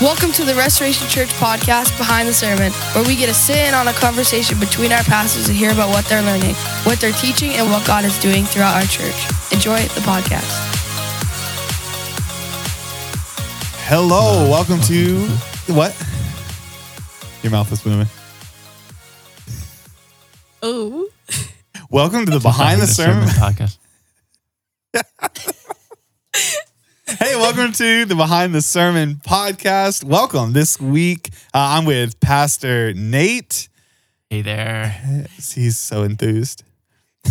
Welcome to the Restoration Church podcast, Behind the Sermon, where we get to sit in on a conversation between our pastors and hear about what they're learning, what they're teaching, and what God is doing throughout our church. Enjoy the podcast. Hello, welcome to what? Your mouth is moving. Oh, Welcome to the Behind the Sermon. podcast. Hey, welcome to the Behind the Sermon podcast. Welcome. This week, uh, I'm with Pastor Nate. Hey there. He's so enthused.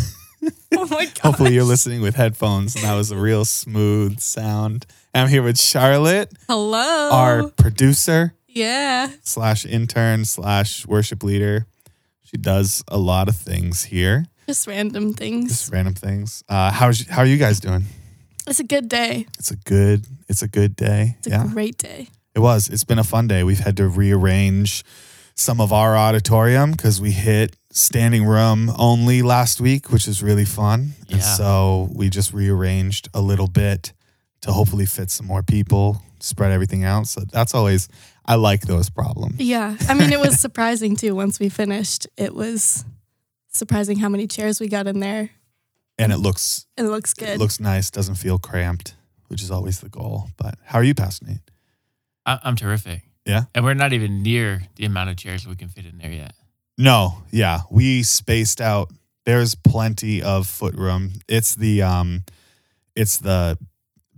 oh my god! Hopefully, you're listening with headphones, and that was a real smooth sound. And I'm here with Charlotte, Hello. our producer yeah. slash intern slash worship leader. She does a lot of things here, Just random things. just random things. Uh, how's how are you guys doing? It's a good day. It's a good. It's a good day. It's a yeah, great day. it was. It's been a fun day. We've had to rearrange some of our auditorium because we hit standing room only last week, which is really fun. And Yeah. so we just rearranged a little bit to hopefully fit some more people, spread everything out. So that's always. I like those problems. Yeah. I mean, it was surprising too. Once we finished, it was surprising how many chairs we got in there. And it looks It looks good. it looks nice. Doesn't feel cramped, which is always the goal. But how are you, Pastor Nate? I- I'm terrific. Yeah? And we're not even near the amount of chairs we can fit in there yet. No, yeah, we spaced out. There's plenty of foot room. It's the um, it's the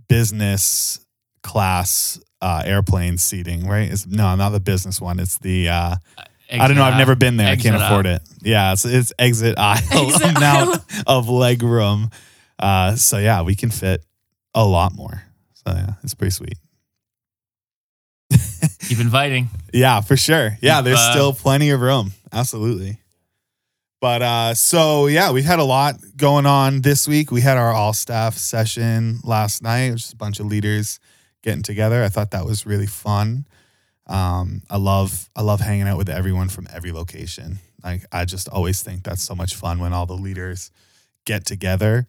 business class uh, airplane seating, right? It's no, not the business one. It's the uh, I don't know. I've never been there. I can't afford aisle. it. Yeah, it's it's exit aisle Exit of leg room. Uh, so yeah, we can fit a lot more. So yeah, it's pretty sweet. Keep inviting. Yeah, for sure. Yeah, Keep, there's uh, still plenty of room. Absolutely. But uh so yeah, we've had a lot going on this week. We had our all staff session last night, which is a bunch of leaders getting together. I thought that was really fun. Um I love I love hanging out with everyone from every location. Like I just always think that's so much fun when all the leaders get together,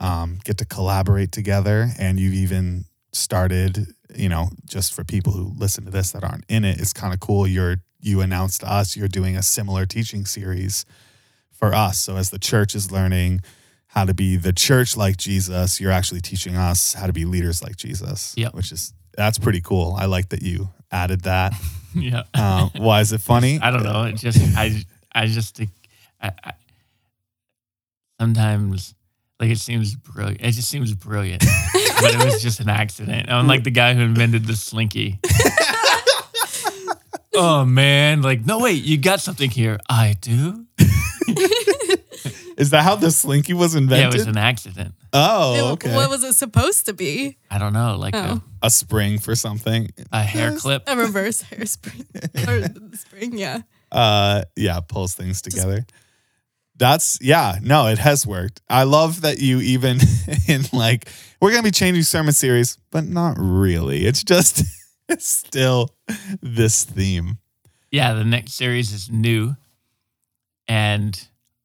um, get to collaborate together, and you've even started, you know, just for people who listen to this that aren't in it, it's kind of cool. You're you announced to us you're doing a similar teaching series for us. So as the church is learning how to be the church like Jesus, you're actually teaching us how to be leaders like Jesus. Yep. Which is that's pretty cool. I like that you added that. yeah. Uh, why is it funny? I don't know. It just, I, I just, I, I, sometimes, like, it seems brilliant. It just seems brilliant. but it was just an accident. I'm like the guy who invented the slinky. oh, man. Like, no, wait, you got something here. I do? Is that how the slinky was invented? Yeah, it was an accident. oh, okay. What was it supposed to be? I don't know, like Oh. a spring for something. a, a hair clip. A reverse hairspring. or spring, yeah. uh yeah pulls things together that's yeah no it has worked i love that you even in like we're gonna be changing sermon series but not really it's just it's still this theme Yeah, the next series is new. And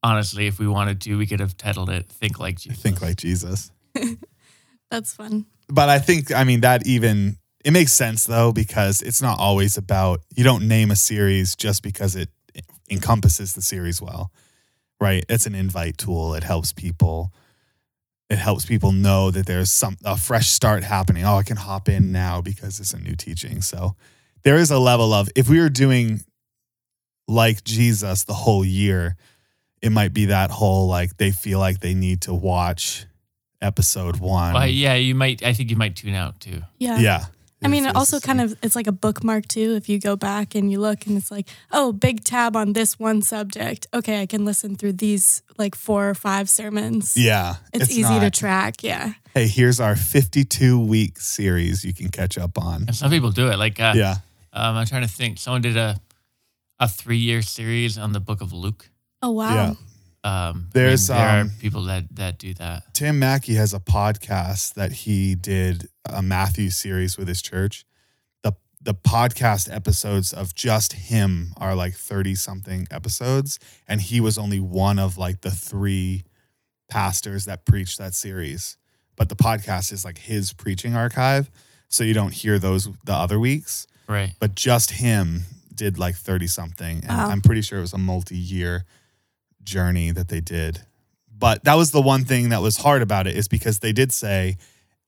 honestly, if we wanted to, we could have titled it Think Like Jesus. think like jesus. That's fun. but i think i mean that even it makes sense though because it's not always about you don't name a series just because it encompasses the series well right? It's an invite tool. It helps people. It helps people know that there's some a fresh start happening. Oh i can hop in now because it's a new teaching. So there is a level of if we were doing like jesus the whole year it might be that whole like they feel like they need to watch episode one Well, yeah, you might, I think you might tune out too. Yeah. yeah. I mean, It it also kind of it's like a bookmark too. If you go back and you look, and it's like, oh, big tab on this one subject. Okay, I can listen through these like four or five sermons. Yeah. it's, easy to track. Yeah, Hey, here's our 52 week series you can catch up on. And some people do it. Like, uh, Yeah. um, I'm trying to think. Someone did a a three year series on the book of Luke. Oh wow. Yeah. Um, There's, I mean, there um, are people that that do that. Tim Mackie has a podcast that he did a Matthew series with his church. The the podcast episodes of just him are like 30 something episodes and he was only one of like the 3 pastors that preached that series. But the podcast is like his preaching archive, so you don't hear those the other weeks. Right. but just him did like 30 something. And Wow. I'm pretty sure it was a multi year journey that they did. But that was the one thing that was hard about it is because they did say,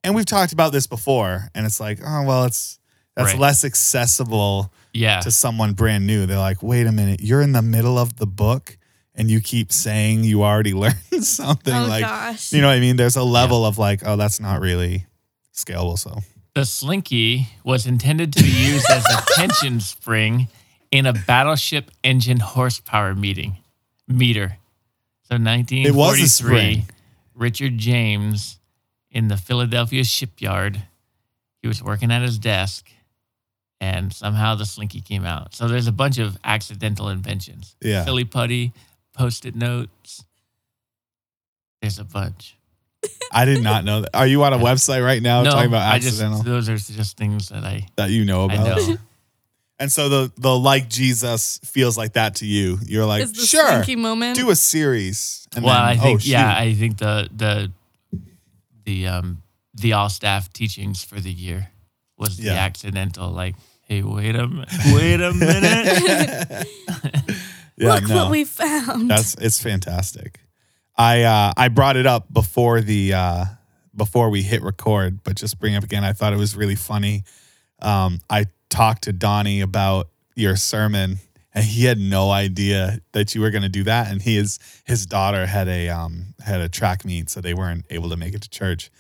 and we've talked about this before, and it's like, oh, well, it's that's Right. less accessible Yeah. to someone brand new. They're like, wait a minute, you're in the middle of the book and you keep saying you already learned something. oh like, gosh. you know what I mean? There's a level of like, oh, that's not really scalable. So, The slinky was intended to be used as a tension spring in a battleship engine horsepower meeting meter. So 1943, spring. Richard James in the Philadelphia shipyard, he was working at his desk and somehow the slinky came out. So there's a bunch of accidental inventions. Yeah. Silly putty, post-it notes. There's a bunch. I did not know that. Are you on a website right now no, talking about I just accidental those are just things that I that you know I about? know. And so the the like Jesus feels like that to you. You're like, Is the sure, slinky moment? do a series. And well, then, I oh, think yeah, shoot. I think the the the um the all staff teachings for the year was the Yeah. accidental like, hey, wait a mi- wait a minute. yeah, Look no. what we found. That's it's fantastic. I uh, I brought it up before the uh, before we hit record, but just bring it up again. I thought it was really funny. Um, I talked to Donnie about your sermon, and he had no idea that you were going to do that. And he is his daughter had a um, had a track meet, so they weren't able to make it to church.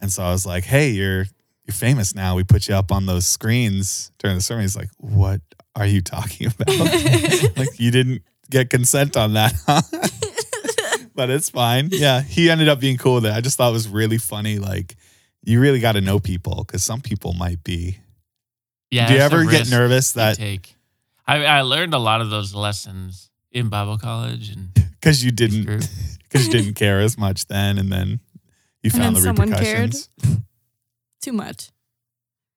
And so I was like, "Hey, you're you're famous now. We put you up on those screens during the sermon." He's like, "What are you talking about? like you didn't get consent on that, huh?" but it's fine. Yeah, he ended up being cool with it. I just thought it was really funny. Like, you really got to know people because some people might be. Yeah. Do you ever get nervous that take? I, I learned a lot of those lessons in Bible college and because you didn't because you didn't care as much then, and then you And found then the someone cared. repercussions? Too much.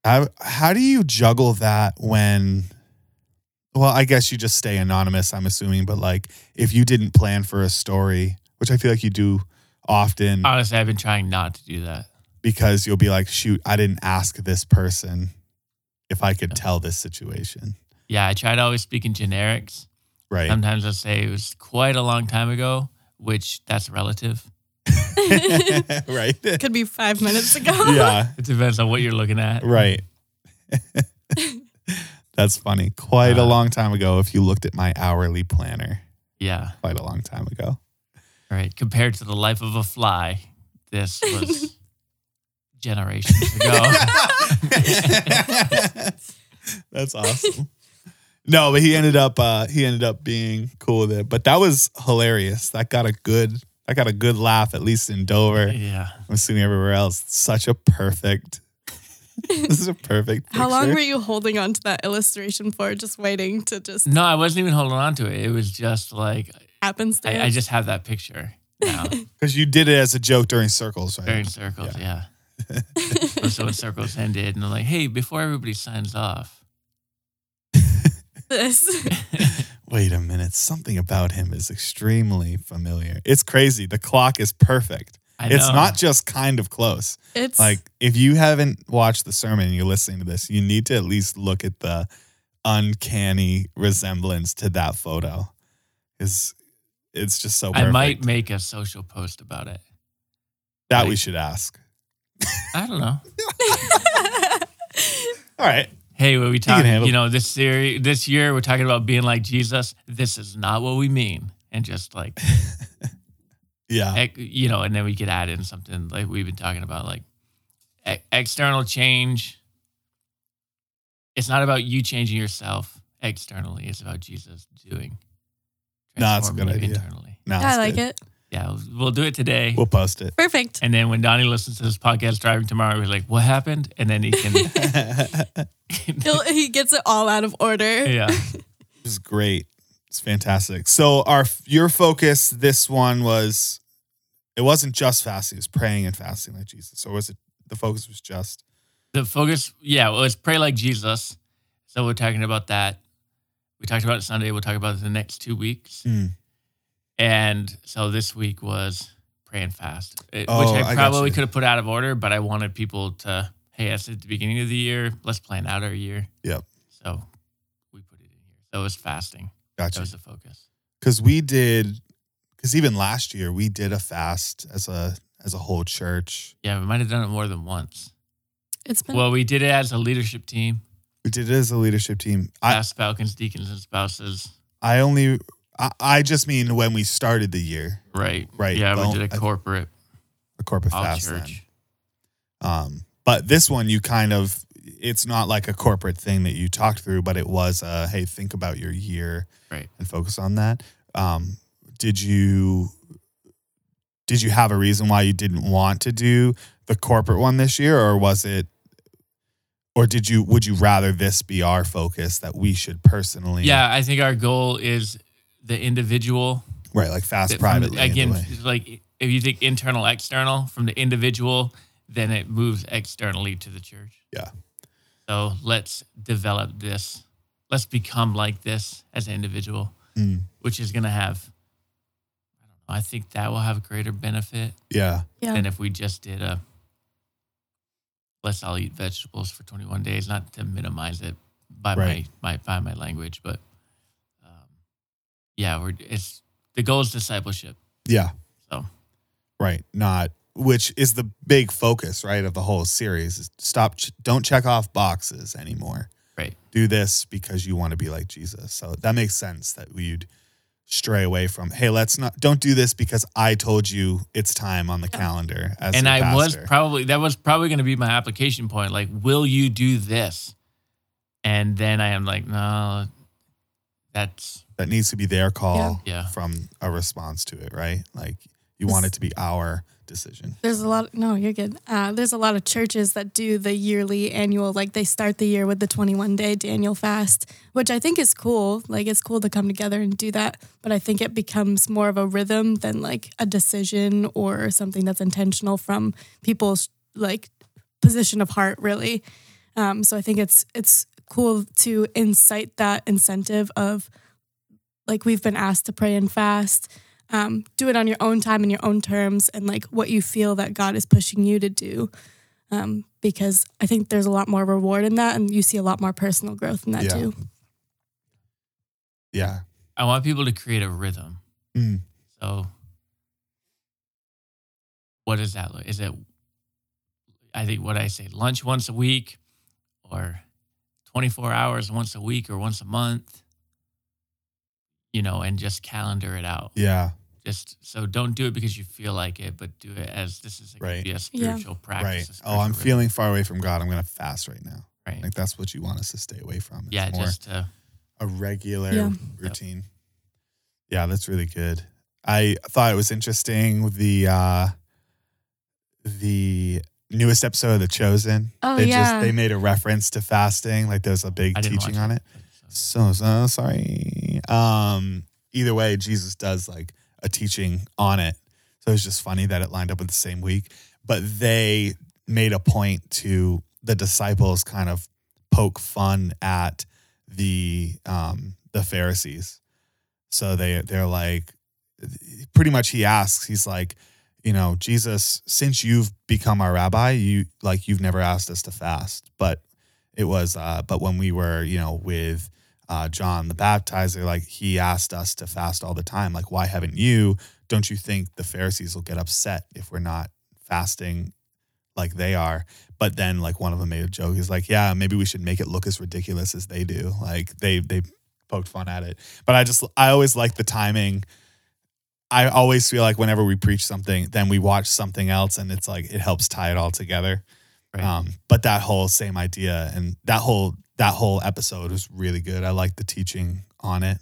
How how do you juggle that when? Well, I guess you just stay anonymous. I'm assuming, but like if you didn't plan for a story, which I feel like you do often, Honestly, I've been trying not to do that. because you'll be like, shoot, I didn't ask this person if I could tell this situation. Yeah, I try to always speak in generics. Right. Sometimes I'll say it was quite a long time ago, which that's relative. right. Could be five minutes ago. yeah. It depends on what you're looking at. Right. That's funny. Quite a Uh, long time ago, if you looked at my hourly planner, Yeah. quite a long time ago. Right. Compared to the life of a fly, this was generations ago. That's awesome. No, but he ended up uh he ended up being cool with it. But that was hilarious. That got a good I got a good laugh, at least in Dover. yeah. I'm assuming everywhere else. Such a perfect this is a perfect How long were you holding on to that illustration for? Just waiting to just No, I wasn't even holding on to it. It was just like happenstance? I, I just have that picture now Because you did it as a joke during circles, right? during circles. Yeah. So when circles ended, and I'm like, hey, before everybody signs off, this. Wait a minute. Something about him is extremely familiar. It's crazy. The clock is perfect. I It's not just kind of close. It's Like if you haven't watched the sermon and you're listening to this, you need to at least look at the uncanny resemblance to that photo. Is it's just so I might make a social post about it. that we should ask. I don't know. All right. Hey, when we can talk, handle you know, this series, this year, we're talking about being like Jesus. This is not what we mean, and just like, Yeah. you know, and then we could add in something like we've been talking about, like e- external change. It's not about you changing yourself externally. It's about Jesus doing. No, that's a good idea. Internally, No, I like good. it. Yeah, we'll, we'll do it today. We'll post it. Perfect. and then when Donnie listens to this podcast driving tomorrow, he's like, "What happened?" And then he can, He'll, he gets it all out of order. yeah. is great. It's fantastic. So our your focus this one was it wasn't just fasting, it was praying and fasting like Jesus. Or was it the focus was just The focus, yeah, well, it's pray like Jesus. So we're talking about that. We talked about it Sunday. We'll talk about it the next two weeks. Hmm. And so this week was pray and fast, it- Oh, which I I probably you. could have put out of order, but I wanted people to, hey, that's at the beginning of the year. Let's plan out our year. Yep. So we put it in here. So it was fasting. Gotcha. That Gotcha. was the focus. Because we did, because even last year we did a fast as a as a whole church. Yeah, we might have done it more than once. It's been Well, we did it as a leadership team. We did it as a leadership team. I Past Falcons, deacons, and spouses. I only I, I just mean when we started the year, Right. Right. Yeah, we did a corporate a corporate all fast. then. Um, but this one, you kind of, it's not like a corporate thing that you talked through, but it was a, hey, think about your year Right. and focus on that. Um, did you, did you have a reason why you didn't want to do the corporate one this year, or was it, or did you, would you rather this be our focus that we should personally, Yeah, I think our goal is the individual. right, like fast that the- privately the again, like if you think internal, external from the individual, then it moves externally to the church. Yeah. So let's develop this. Let's become like this as an individual, Mm, which is going to have. I don't know. I think that will have a greater benefit yeah, yeah. than if we just did a. Let's all eat vegetables for 21 days. Not to minimize it by Right. my, my by my language, but yeah, we're it's the goal is discipleship. yeah. So Right. Not which is the big focus, right, of the whole series is stop ch- don't check off boxes anymore. Right. Do this because you want to be like Jesus. So that makes sense that we'd stray away from, hey, let's not don't do this because I told you it's time on the calendar as and your I was probably that was probably going to be my application point. Like, will you do this? And then I am like, no, that's that needs to be their call Yeah. from a response to it, right? Like you want it to be our decision. There's a lot. No, you're good. Uh, there's a lot of churches that do the yearly annual, like they start the year with the 21 day Daniel fast, which I think is cool. Like it's cool to come together and do that. But I think it becomes more of a rhythm than like a decision or something that's intentional from people's like position of heart, really. Um, so I think it's it's cool to incite that incentive of like we've been asked to pray and fast um, do it on your own time and your own terms and like what you feel that God is pushing you to do. Um, because I think there's a lot more reward in that and you see a lot more personal growth in that Yeah. too. Yeah. I want people to create a rhythm. Mm. So, what does that look? Is it? I think what I say, lunch once a week, or twenty four hours once a week, or once a month. You know, and just calendar it out. Yeah. Just so don't do it because you feel like it, but do it as this is going Right. to be a Yeah. spiritual practice. Right. a Oh, I'm rhythm. feeling far away from God. I'm going to fast right now. right. Like that's what you want us to stay away from. It's yeah, more just to a regular Yeah. routine. Yeah, that's really good. I thought it was interesting the uh the newest episode of The Chosen. Oh, they yeah. just they made a reference to fasting, like there's a big teaching watch on it. So so sorry. Um either way, Jesus does like a teaching on it. So it's just funny that it lined up with the same week. But they made a point to the disciples kind of poke fun at the um the Pharisees. So they they're like pretty much he asks, he's like, you know, Jesus, since you've become our rabbi, you like you've never asked us to fast. But it was uh but when we were, you know, with uh John the baptizer, like he asked us to fast all the time. Like, why haven't you? Don't you think the Pharisees will get upset if we're not fasting like they are? But then like one of them made a joke. He's like, yeah, maybe we should make it look as ridiculous as they do. Like they they poked fun at it. But I just I always like the timing. I always feel like whenever we preach something, then we watch something else and it's like it helps tie it all together. Right. Um, but that whole same idea and that whole that whole episode was really good. I like the teaching on it.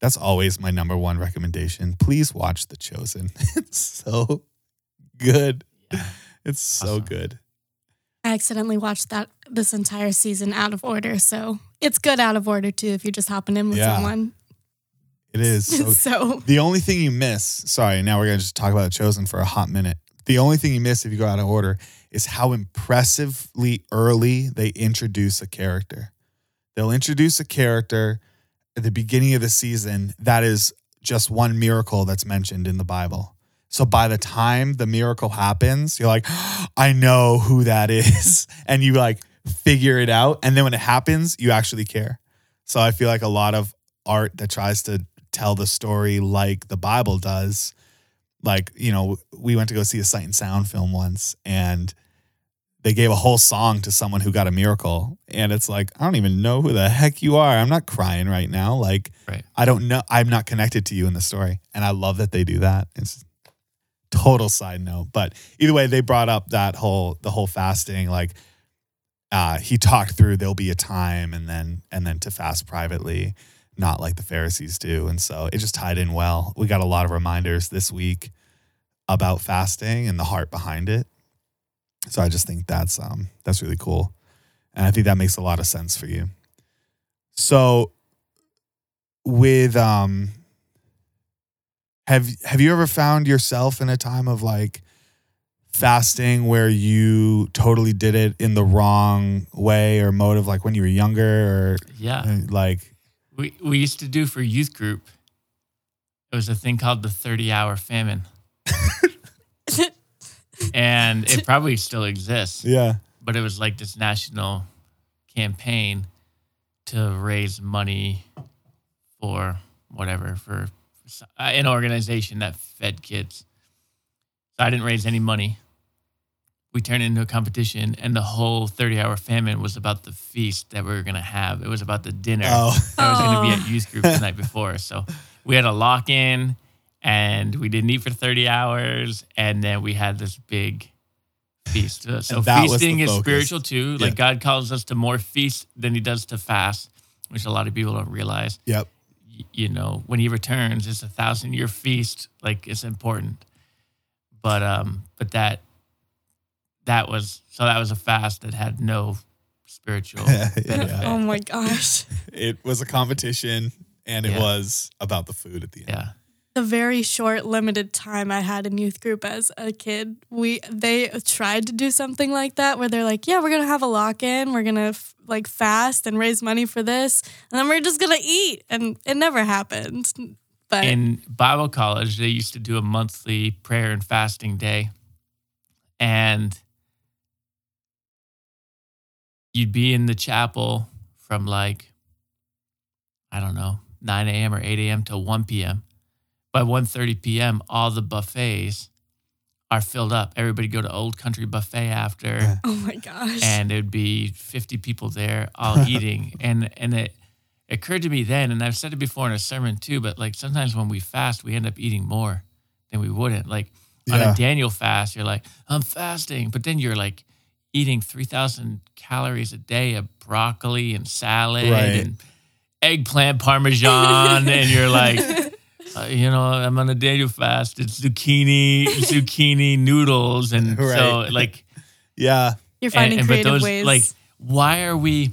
That's always my number one recommendation. Please watch The Chosen. It's so good. Yeah. It's so Awesome. good. I accidentally watched that this entire season out of order. So it's good out of order too if you're just hopping in with Yeah. someone. It is so so The only thing you miss, sorry, now we're going to just talk about The Chosen for a hot minute. The only thing you miss if you go out of order is how impressively early they introduce a character. They'll introduce a character at the beginning of the season that is just one miracle that's mentioned in the Bible. So by the time the miracle happens, you're like, I know who that is. And you like figure it out. And then when it happens, you actually care. So I feel like a lot of art that tries to tell the story like the Bible does, like, you know, we went to go see a sight and sound film once and they gave a whole song to someone who got a miracle. And it's like, I don't even know who the heck you are. I'm not crying right now. Like, Right. I don't know. I'm not connected to you in the story. And I love that they do that. It's total side note. But either way, they brought up that whole, the whole fasting, like, uh, he talked through there'll be a time and then and then to fast privately, not like the Pharisees do. And so it just tied in well. We got a lot of reminders this week about fasting and the heart behind it. So I just think that's um that's really cool. And I think that makes a lot of sense for you. So with um have have you ever found yourself in a time of like fasting where you totally did it in the wrong way or motive like when you were younger or Yeah. uh, like We we used to do for youth group. It was a thing called the 30 hour famine. and it probably still exists, yeah but it was like this national campaign to raise money for whatever for s- uh, an organization that fed kids. So I didn't raise any money. We turned it into a competition, and the whole 30 hour famine was about the feast that we were going to have. It was about the dinner oh that was going to be Oh. at youth group the night before. So we had a lock in and we didn't eat for 30 hours. And then we had this big feast. So And that was the feasting is spiritual too. Like Yeah. God calls us to more feast than he does to fast, which a lot of people don't realize. yep Y- You know, when he returns, it's a thousand year feast. Like it's important. But, um, but that, that was, so that was a fast that had no spiritual benefit. Yeah. Oh my gosh. it was a competition and it Yeah. was about the food at the end Yeah. The very short, limited time I had in youth group as a kid, we they tried to do something like that where they're like, "Yeah, we're gonna have a lock in, we're gonna f- like fast and raise money for this, and then we're just gonna eat," and it never happened. But in Bible college, they used to do a monthly prayer and fasting day. And you'd be in the chapel from like, I don't know, 9 a.m. or 8 a.m. till 1 p.m. By 1.30 p.m., all the buffets are filled up. Everybody go to Old Country Buffet after oh my gosh, and it'd be 50 people there all eating and and it occurred to me then and i've said it before in a sermon too but like sometimes when we fast we end up eating more than we wouldn't like on a daniel fast you're like i'm fasting but then you're like eating 3000 calories a day of broccoli and salad Right. and eggplant parmesan and you're like uh, you know i'm on a daniel fast. It's zucchini zucchini noodles. And so like yeah. You're finding creative ways. like why are we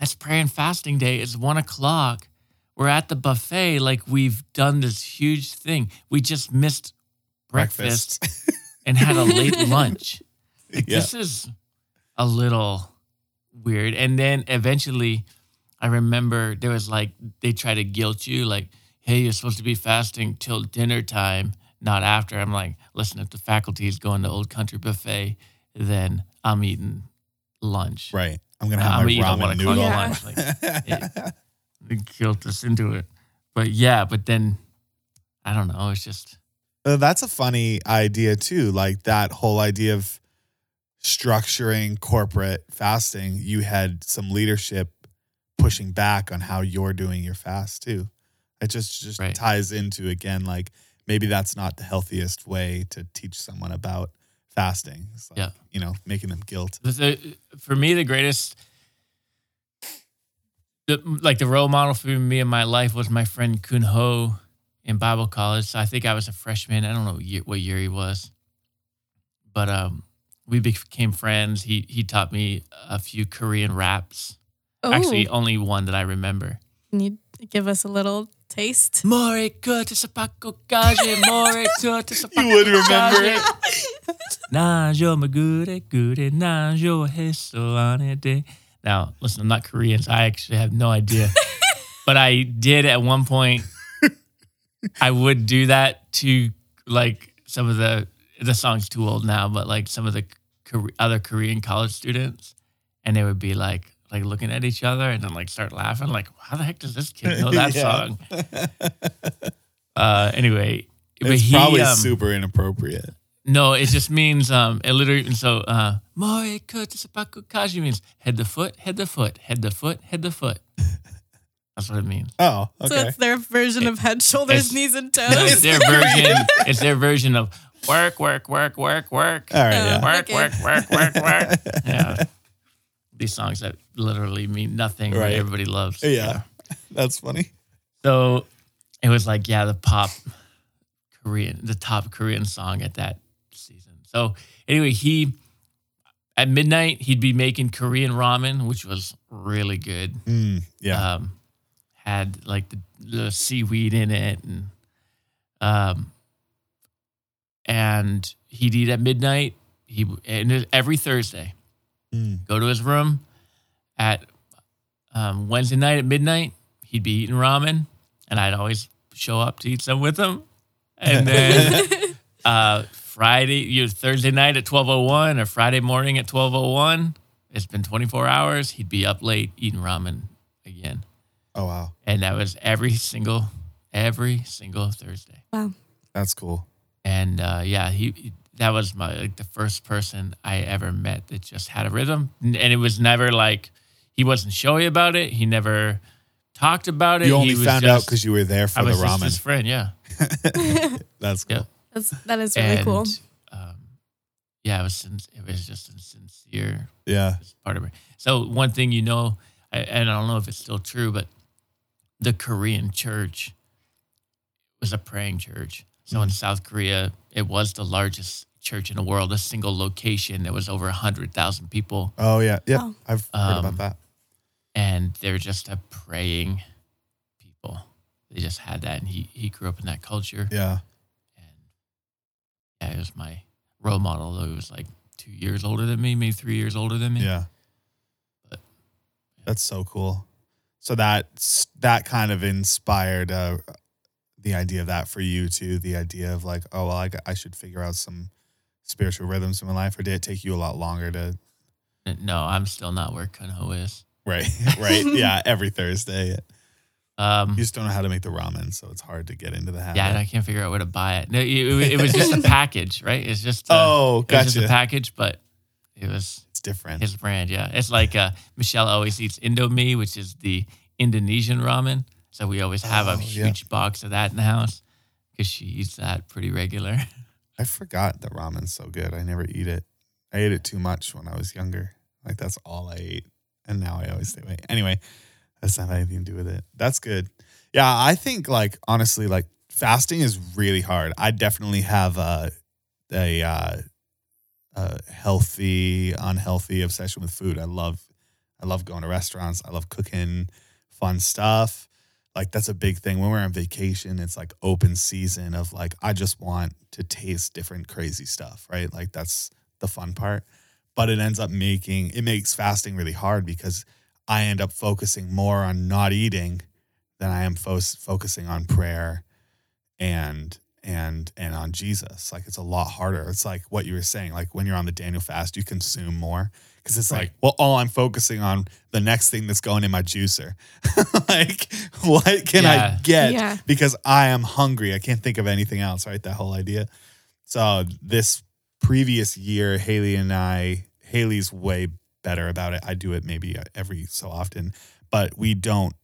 that's prayer and fasting day. It's one o'clock. We're at the buffet. Like we've done this huge thing. We just missed breakfast, and had a late lunch. Like, Yeah. this is a little weird and then eventually i remember there was like they try to guilt you like hey you're supposed to be fasting till dinner time not after i'm like listen if the faculty is going to old country buffet then i'm eating lunch right i'm gonna I'm have my a ramen noodle o'clock lunch. Like, they guilt us into it. But yeah, but then I don't know. It's just Uh, that's a funny idea too. Like that whole idea of structuring corporate fasting. You had some leadership pushing back on how you're doing your fast too. It just just Right. ties into again like maybe that's not the healthiest way to teach someone about fasting. It's like, Yeah. you know, making them guilt. the, for me the greatest. The, like the role model for me in my life was my friend Kun Ho in Bible college. So I think I was a freshman. I don't know what year, what year he was, but um, we became friends. He he taught me a few Korean raps. oh, Actually, only one that I remember. can you give us a little taste? More good sa pagkukaje, more good sa You would remember it. Najo magure gure najo heso anede. Now, listen, I'm not Korean, so I actually have no idea. but I did at one point. I would do that to like some of the the song's too old now, but like some of the Kore- other Korean college students, and they would be like like looking at each other and then like start laughing like how the heck does this kid know that song uh anyway but It's he, probably um, super inappropriate. no it just means um it literally so uh Moi kote sepaku kaji means head to foot head to foot head to foot head to foot that's what it means Oh, So okay. it's their version of head, shoulders, knees, and No, it's toes. their version it's their version of work work work work work All right, yeah. work, Okay. work, work, work, work. yeah. These songs that literally mean nothing, Right. everybody loves. Yeah. That's funny. So it was like, yeah, the pop Korean, the top Korean song at that season. So anyway, he at midnight he'd be making Korean ramen, which was really good. Mm, yeah. Um, had like the, the seaweed in it, and um, and he'd eat at midnight. He and every Thursday Mm. go to his room at um, Wednesday night at midnight. He'd be eating ramen, and I'd always show up to eat some with him. And then uh, Friday, you know, Thursday night at twelve oh one, or Friday morning at twelve oh one. It's been twenty four hours. He'd be up late eating ramen again, Oh wow. and that was every single every single Thursday. Wow. That's cool. And uh, yeah, he that was my like the first person I ever met that just had a rhythm, and it was never like he wasn't showy about it. He never talked about it. You only he was found out because you were there I for the was just ramen. his friend. Yeah, That's cool. Yeah. That's that is really and cool. um, yeah, it was sin- it was just a sincere Yeah. part of it. So one thing you know, I, and I don't know if it's still true, but the Korean church was a praying church. So in South Korea, it was the largest church in the world, a single location. There was over hundred thousand people, Oh yeah. Yeah. Wow. I've heard Um, about that. and they're just a praying people. They just had that, and he he grew up in that culture, Yeah. and yeah, it was my role model. Though he was like two years older than me, maybe three years older than me. Yeah. But- That's so cool. So that that kind of inspired uh, the idea of that for you too. The idea of like, oh well, I, I should figure out some spiritual rhythms in my life, or did it take you a lot longer to? No, I'm still not where Kunho is. Right. right. Yeah. Every Thursday, Um, you just don't know how to make the ramen, so it's hard to get into the habit. yeah, and I can't figure out where to buy it. No, it, it was just a package, right? It's just a, oh, it was just a package, but it was It's different. his brand. Yeah, it's like uh, Michelle always eats Indomie, which is the Indonesian ramen. So we always have Oh, a yeah. huge box of that in the house because she eats that pretty regular. I forgot that ramen's so good. I never eat it. I ate it too much when I was younger. Like that's all I ate, and now I always stay away. Anyway, that's not anything to do with it. That's good. Yeah, I think like honestly, like fasting is really hard. I definitely have a a, uh, a healthy, unhealthy obsession with food. I love I love going to restaurants. I love cooking fun stuff. Like that's a big thing when we're on vacation. It's like open season of like I just want to taste different crazy stuff, right? Like that's the fun part. But it ends up making it makes fasting really hard because I end up focusing more on not eating than I am fo- focusing on prayer and and and on Jesus. Like it's a lot harder. It's like what you were saying. Like when you're on the Daniel fast, you consume more because it's Right. like, well, all I'm focusing on the next thing that's going in my juicer. like, what can Yeah. I get? Yeah. Because I am hungry. I can't think of anything else. Right? That whole idea. So this previous year, Haley and I, Haley's way better about it. I do it maybe uh, every so often, but we don't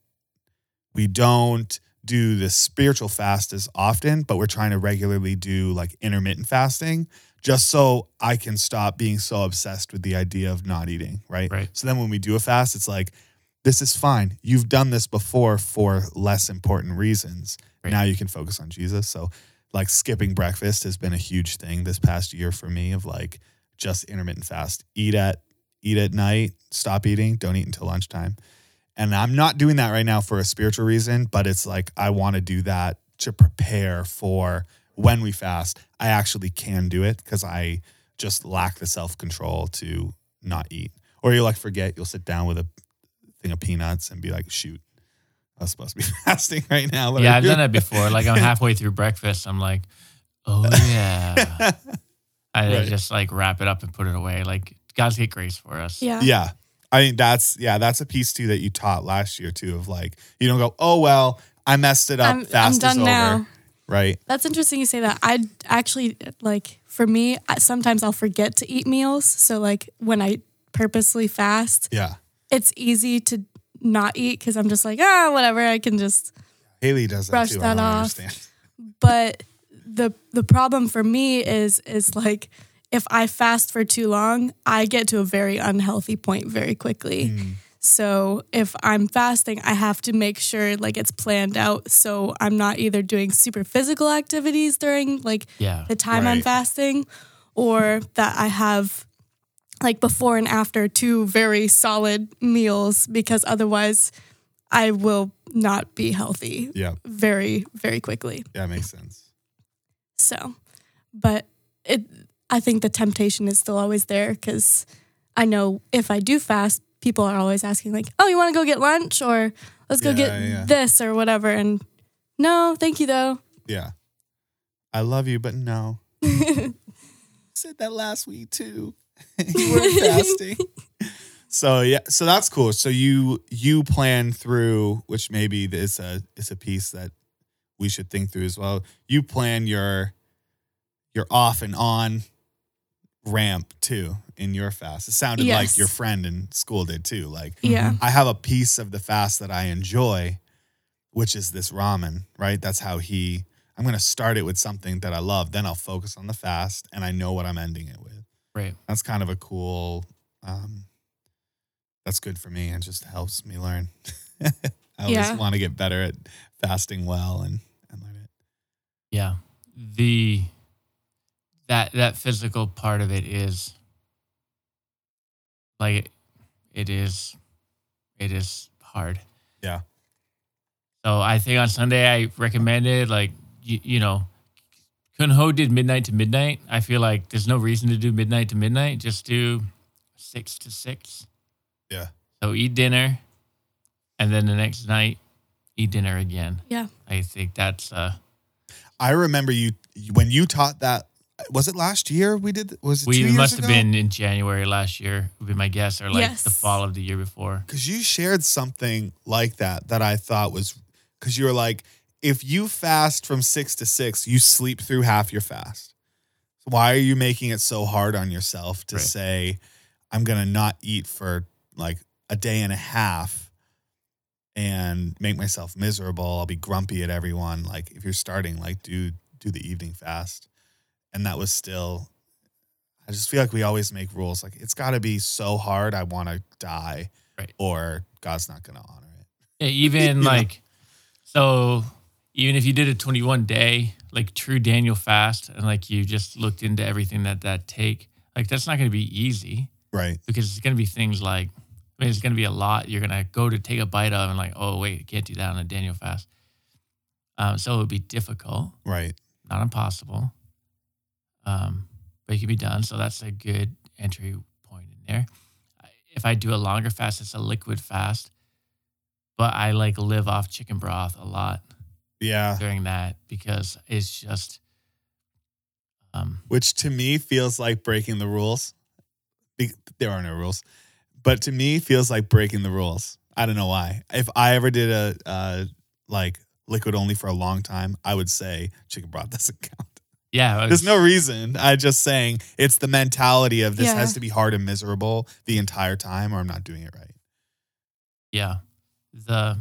we don't do this spiritual fast as often, but we're trying to regularly do like intermittent fasting just so I can stop being so obsessed with the idea of not eating, right? Right. So then when we do a fast, it's like, this is fine. You've done this before for less important reasons. Right. Now you can focus on Jesus. So like skipping breakfast has been a huge thing this past year for me of like just intermittent fast. Eat at eat at night, stop eating, don't eat until lunchtime. And I'm not doing that right now for a spiritual reason, but it's like I want to do that to prepare for when we fast. I actually can do it because I just lack the self control to not eat. Or you like forget, you'll sit down with a thing of peanuts and be like, shoot, I was supposed to be fasting right now. yeah, I I've done that before. Like I'm halfway through breakfast, I'm like, oh yeah. I Right. just like wrap it up and put it away. Like God's get grace for us. Yeah. yeah. I think that's yeah, that's a piece too that you taught last year too of like you don't go, oh well, I messed it up. I'm, I'm fast done is over. now. Right. That's interesting you say that. I actually like for me, I, sometimes I'll forget to eat meals. So like when I purposely fast, Yeah. it's easy to not eat because I'm just like, ah, whatever. I can just. Haley does that Brush that off. understand. But the the problem for me is is like if I fast for too long, I get to a very unhealthy point very quickly. Mm. So if I'm fasting, I have to make sure like it's planned out so I'm not either doing super physical activities during like Yeah. the time I'm fasting or that I have like before and after two very solid meals because otherwise I will not be healthy Yeah. very very quickly. Yeah, makes sense. So, but it I think the temptation is still always there cuz I know if I do fast, people are always asking like, "Oh, you want to go get lunch or let's go Yeah, get yeah. this or whatever." And no, thank you though. Yeah. I love you, but no. said that last week too. you were fasting. So yeah, so that's cool. So you you plan through, which maybe is a is a piece that we should think through as well. You plan your your off and on ramp too in your fast. It sounded like your friend in school did too. Like Yeah. I have a piece of the fast that I enjoy, which is this ramen, right? That's how he, I'm going to start it with something that I love. Then I'll focus on the fast and I know what I'm ending it with. Right. That's kind of a cool, um, that's good for me and just helps me learn. I always Yeah. want to get better at fasting well and, and learn it. Yeah. The that that physical part of it is like it is it is hard. Yeah. So I think on Sunday I recommended like you, you know Kunho did midnight to midnight. I feel like there's no reason to do midnight to midnight. Just do six to six. Yeah. So eat dinner, and then the next night eat dinner again. Yeah. I think that's uh I remember you, when you taught that, was it last year we did? Was it two we years must have been in January last year. Would be my guess, or like Yes. the fall of the year before. because you shared something like that that I thought was because you were like, if you fast from six to six, you sleep through half your fast. Why are you making it so hard on yourself to Right. say, I'm gonna not eat for like a day and a half and make myself miserable? I'll be grumpy at everyone. Like if you're starting, like do do the evening fast, and that was still. I just feel like we always make rules like it's got to be so hard. I want to die Right. or God's not going to honor it. Yeah, Even You know? like, so even if you did a 21 day, like true Daniel fast, and like you just looked into everything that that take, like that's not going to be easy Right. because it's going to be things like, I mean, it's going to be a lot. You're going to go to take a bite of and like, oh, wait, I can't do that on a Daniel fast. Um, so it would be difficult, Right. not impossible. Um, but it can be done. So that's a good entry point in there. If I do a longer fast, it's a liquid fast, but I like live off chicken broth a lot Yeah. during that because it's just, um, Which to me feels like breaking the rules. There are no rules, but to me feels like breaking the rules. I don't know why. If I ever did a uh, like liquid only for a long time, I would say chicken broth doesn't count. Yeah. There's no reason. I just saying it's the mentality of this Yeah. has to be hard and miserable the entire time, or I'm not doing it right. Yeah. The,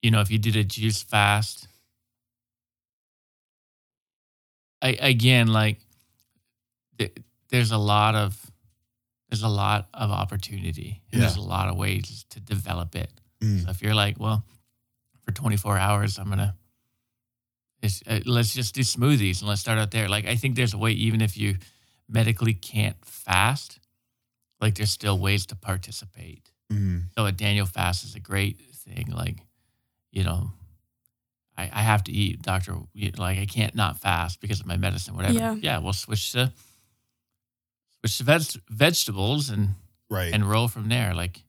you know, if you did a juice fast, I, again, like th- there's a lot of, there's a lot of opportunity and there's a lot of ways to develop it. Mm. So if you're like, well, for 24 hours, I'm going to, it's, uh, let's just do smoothies and let's start out there. Like, I think there's a way, even if you medically can't fast, like there's still ways to participate. Mm. So a Daniel fast is a great thing. Like, you know, I, I have to eat, doctor. Like, I can't not fast because of my medicine, whatever. Yeah. we'll switch to switch to veg- vegetables and Right. and roll from there. Like,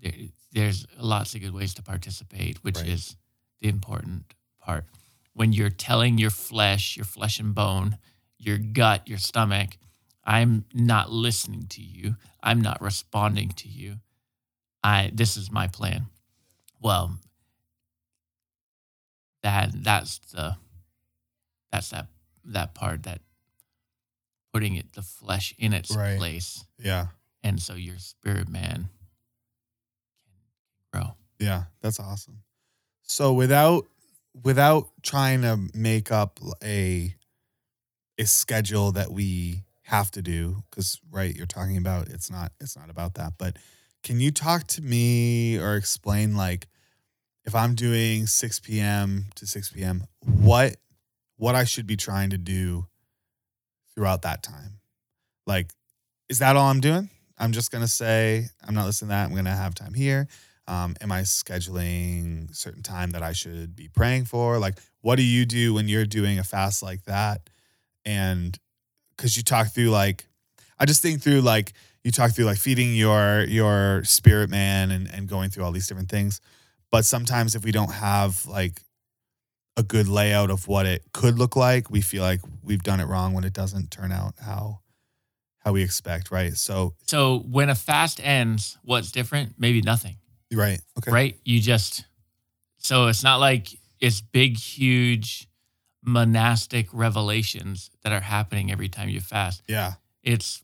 there, there's lots of good ways to participate, which Right. is the important part. When you're telling your flesh, your flesh and bone, your gut, your stomach, I'm not listening to you. I'm not responding to you. I this is my plan. Well, that that's the that's that that part that putting it the flesh in its Right. place, Yeah. and so your spirit man can grow. Yeah, that's awesome. So without without trying to make up a a schedule that we have to do cuz right you're talking about it's not it's not about that but can you talk to me or explain like if I'm doing 6 p.m. to 6 p.m. what what I should be trying to do throughout that time like is that all I'm doing I'm just to say I'm not listening to that I'm to have time here um, am I scheduling certain time that I should be praying for? Like, what do you do when you're doing a fast like that? And because you talk through like, I just think through like you talk through like feeding your your spirit man and and going through all these different things. But sometimes if we don't have like a good layout of what it could look like, we feel like we've done it wrong when it doesn't turn out how how we expect, right? So, So when a fast ends, what's different? Maybe nothing. Right, okay, right? You just so it's not like it's big, huge monastic revelations that are happening every time you fast. yeah, It's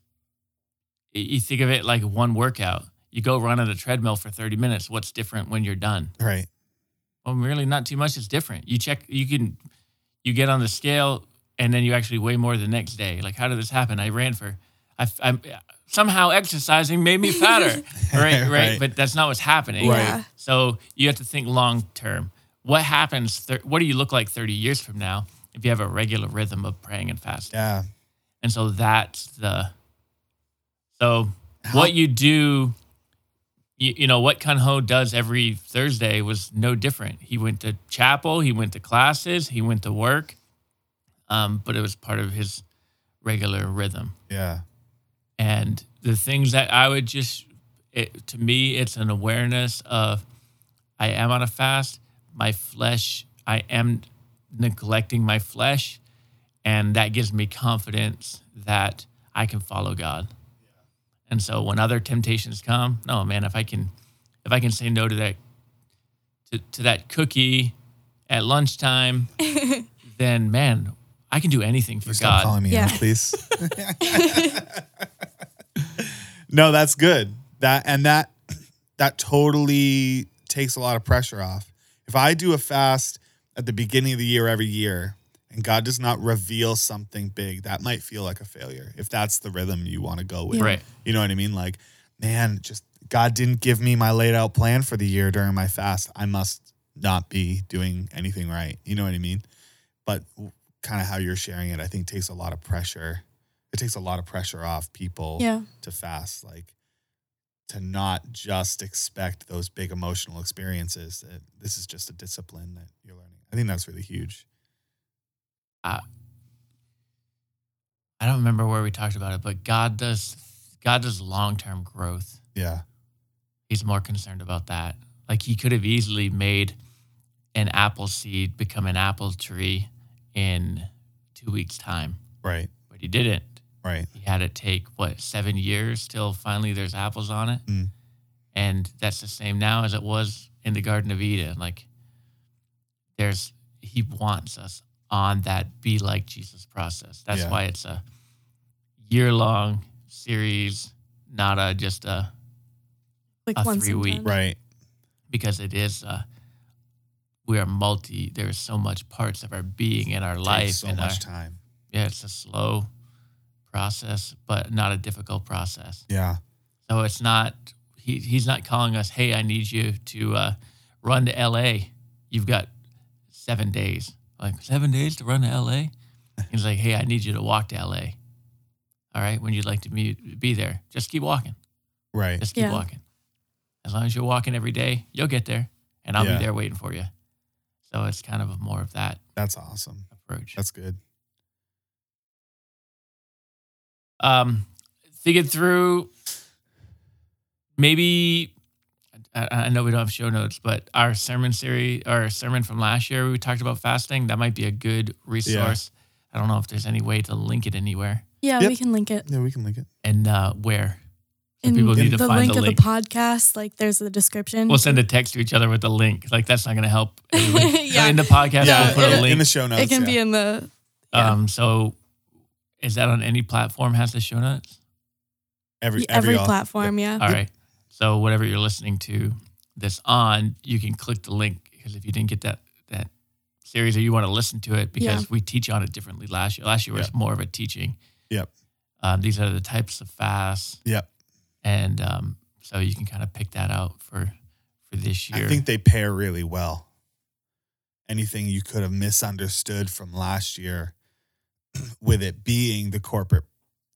you think of it like one workout. You go run on a treadmill for 30 minutes. What's different when you're done? right, Well, really not too much is different. You check you can you get on the scale and then you actually weigh more the next day. Like how did this happen? I ran for I I'm somehow exercising made me fatter. right, right, Right. But that's not what's happening. Right. Yeah. So you have to think long term. What happens? Thir- what do you look like 30 years from now if you have a regular rhythm of praying and fasting? yeah, And so that's the. So How- what you do, you, you know, what Kunho does every Thursday was no different. He went to chapel, he went to classes, he went to work, um, but it was part of his regular rhythm yeah, and the things that I would just it, to me it's an awareness of I am on a fast my flesh I am neglecting my flesh and that gives me confidence that I can follow God and so when other temptations come no man if I can if I can say no to that to, to that cookie at lunchtime then man I can do anything for You Stop God calling me Yeah. out, please. no, that's good. That and that that totally takes a lot of pressure off. If I do a fast at the beginning of the year every year and God does not reveal something big, that might feel like a failure. If that's the rhythm you want to go with. right You know what I mean? Like, man, just God didn't give me my laid out plan for the year during my fast. I must not be doing anything right. You know what I mean? But kind of how you're sharing it, I think takes a lot of pressure. It takes a lot of pressure off people Yeah. to fast, like to not just expect those big emotional experiences. That this is just a discipline that you're learning. I think that's really huge. I don't remember where we talked about it, but God does God does long term growth. Yeah. He's more concerned about that. Like he could have easily made an apple seed become an apple tree in two weeks' time, Right. but he didn't. Right. He had it take what seven years till finally there's apples on it, Mm. and that's the same now as it was in the Garden of Eden. Like there's he wants us on that be like Jesus process. That's Yeah. why it's a year long series, not a just a Like A once three and week. done. Right. because it is uh we are multi there's so much parts of our being in our life Takes so and our, much time. yeah it's a slow process but not a difficult process Yeah. so it's not he, he's not calling us hey i need you to uh, run to la you've got seven days like seven days to run to la he's like hey i need you to walk to la all right when you'd like to be, be there just keep walking Right. just keep Yeah. walking. As long as you're walking every day, you'll get there, and I'll Yeah. be there waiting for you. So it's kind of more of that That's awesome. approach. That's good. Um, thinking through maybe I, I know we don't have show notes, but our sermon series, our sermon from last year, we talked about fasting. That might be a good resource. I don't know if there's any way to link it anywhere. Yeah, Yep. we can link it. Yeah, we can link it. And uh, where? So In people need to the find link the of the podcast, like there's the description. We'll send a text to each other with the link. Like that's not going to help. Yeah. In the podcast, Yeah, we'll put a link. in the show notes. it can yeah. be in the yeah. Um, so is that on any platform has the show notes? every every, all- platform. Yeah. All right. So whatever you're listening to this on, you can click the link because if you didn't get that that series or you want to listen to it because Yeah. we teach on it differently last year. Last year was Yep. more of a teaching. Yep. Um, these are the types of fasts. Yep. And um, so you can kind of pick that out for for this year. I think they pair really well. Anything you could have misunderstood from last year, with it being the corporate,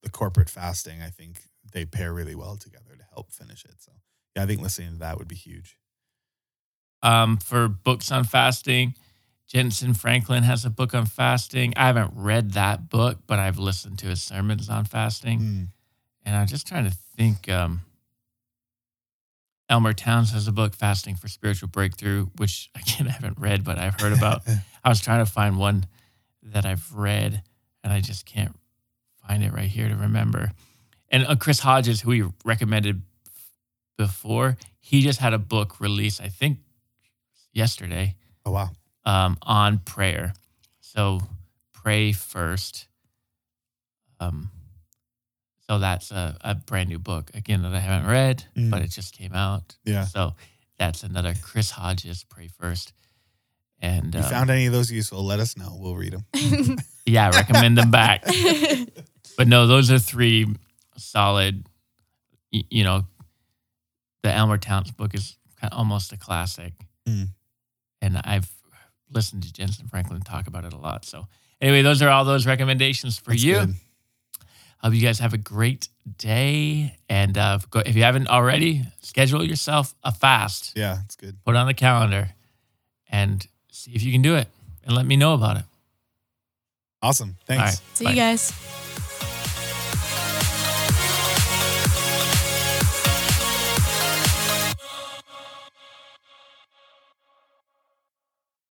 the corporate fasting, I think they pair really well together to help finish it. So yeah, I think listening to that would be huge. um, for books on fasting. Jentezen Franklin has a book on fasting. I haven't read that book, but I've listened to his sermons on fasting. Mm. And I'm just trying to think. Um, Elmer Towns has a book, Fasting for Spiritual Breakthrough, which again I haven't read, but I've heard about. I was trying to find one that I've read, and I just can't find it right here to remember. And uh, Chris Hodges, who we recommended before, he just had a book released, I think, yesterday oh wow, um, on prayer. So pray first. Um, so that's a, a brand new book again that I haven't read, Mm. but it just came out. yeah. So that's another Chris Hodges pray first. And If you um, found any of those useful, let us know. We'll read them. yeah, recommend them back. But no, those are three solid. y- You know, the Elmer Towns book is kind of almost a classic, Mm. and I've listened to Jentezen Franklin talk about it a lot. So anyway, those are all those recommendations for That's you. good. Hope you guys have a great day, and uh, go, if you haven't already, schedule yourself a fast. Yeah, it's good. Put it on the calendar, and see if you can do it, and let me know about it. Awesome. All right, Thanks. See bye. you guys.